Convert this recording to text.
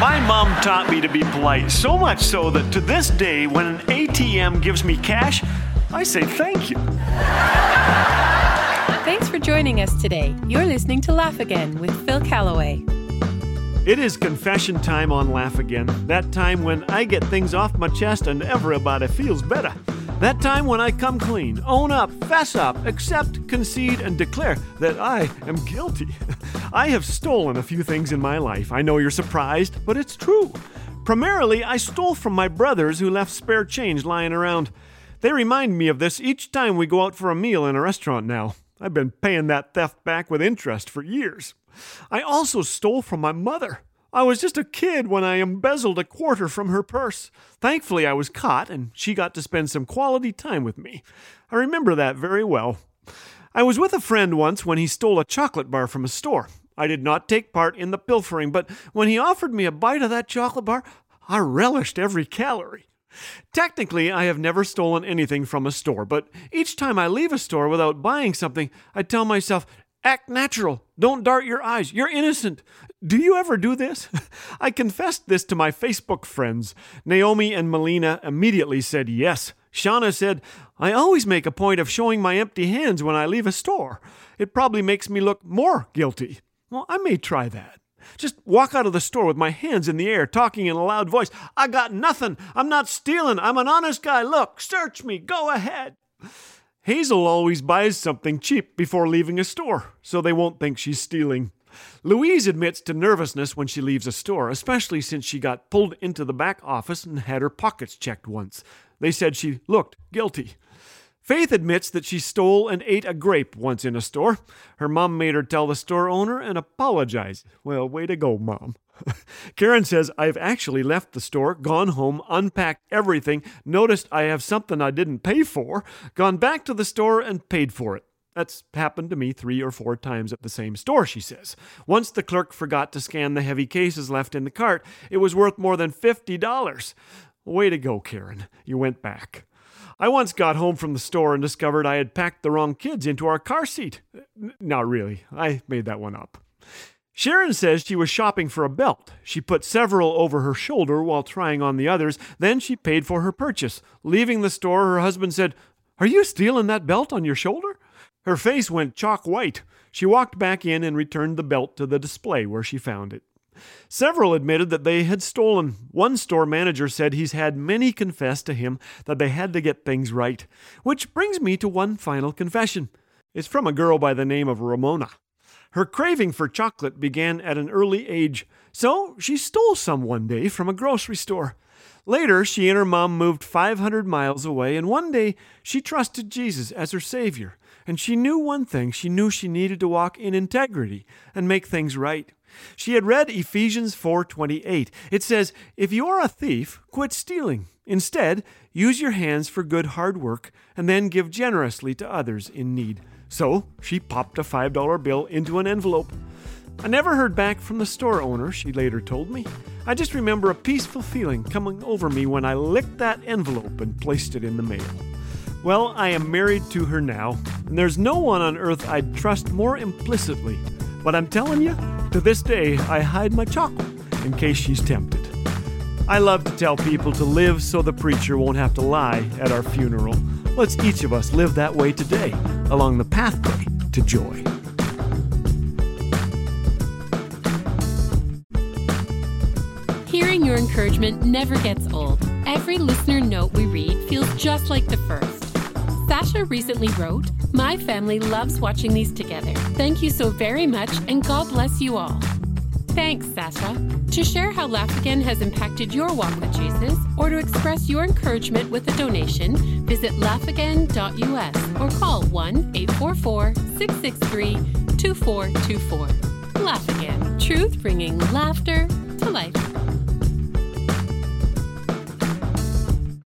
My mom taught me to be polite, so much so that to this day, when an ATM gives me cash, I say thank you. Thanks for joining us today. You're listening to Laugh Again with Phil Callaway. It is confession time on Laugh Again. That time when I get things off my chest and everybody feels better. That time when I come clean, own up, fess up, accept, concede, and declare that I am guilty. I have stolen a few things in my life. I know you're surprised, but it's true. Primarily, I stole from my brothers who left spare change lying around. They remind me of this each time we go out for a meal in a restaurant now. I've been paying that theft back with interest for years. I also stole from my mother. I was just a kid when I embezzled a quarter from her purse. Thankfully, I was caught, and she got to spend some quality time with me. I remember that very well. I was with a friend once when he stole a chocolate bar from a store. I did not take part in the pilfering, but when he offered me a bite of that chocolate bar, I relished every calorie. Technically, I have never stolen anything from a store, but each time I leave a store without buying something, I tell myself, Act natural. Don't dart your eyes. You're innocent. Do you ever do this? I confessed this to my Facebook friends. Naomi and Melina immediately said yes. Shauna said, I always make a point of showing my empty hands when I leave a store. It probably makes me look more guilty. Well, I may try that. Just walk out of the store with my hands in the air, talking in a loud voice. I got nothing. I'm not stealing. I'm an honest guy. Look, search me. Go ahead. Hazel always buys something cheap before leaving a store, so they won't think she's stealing. Louise admits to nervousness when she leaves a store, especially since she got pulled into the back office and had her pockets checked once. They said she looked guilty. Faith admits that she stole and ate a grape once in a store. Her mom made her tell the store owner and apologize. Well, way to go, mom. Karen says, I've actually left the store, gone home, unpacked everything, noticed I have something I didn't pay for, gone back to the store and paid for it. That's happened to me three or four times at the same store, she says. Once the clerk forgot to scan the heavy cases left in the cart. It was worth more than $50. Way to go, Karen. You went back. I once got home from the store and discovered I had packed the wrong kids into our car seat. Not really. I made that one up. Sharon says she was shopping for a belt. She put several over her shoulder while trying on the others. Then she paid for her purchase. Leaving the store, her husband said, Are you stealing that belt on your shoulder? Her face went chalk white. She walked back in and returned the belt to the display where she found it. Several admitted that they had stolen. One store manager said he's had many confess to him that they had to get things right. Which brings me to one final confession. It's from a girl by the name of Ramona. Her craving for chocolate began at an early age, so she stole some one day from a grocery store. Later, she and her mom moved 500 miles away, and one day she trusted Jesus as her Savior. And she knew one thing she knew she needed to walk in integrity and make things right. She had read Ephesians 4:28. It says, "If you are a thief, quit stealing. Instead, use your hands for good hard work and then give generously to others in need." So she popped a $5 bill into an envelope. I never heard back from the store owner, she later told me. I just remember a peaceful feeling coming over me when I licked that envelope and placed it in the mail. Well, I am married to her now, and there's no one on earth I'd trust more implicitly. But I'm telling you, to this day, I hide my chocolate in case she's tempted. I love to tell people to live so the preacher won't have to lie at our funeral. Let's each of us live that way today along the pathway to joy. Hearing your encouragement never gets old. Every listener note we read feels just like the first. Sasha recently wrote, My family loves watching these together. Thank you so very much, and God bless you all. Thanks, Sasha. To share how Laugh Again has impacted your walk with Jesus, or to express your encouragement with a donation, visit laughagain.us or call 1 844 663 2424. Laugh Again, truth bringing laughter to life.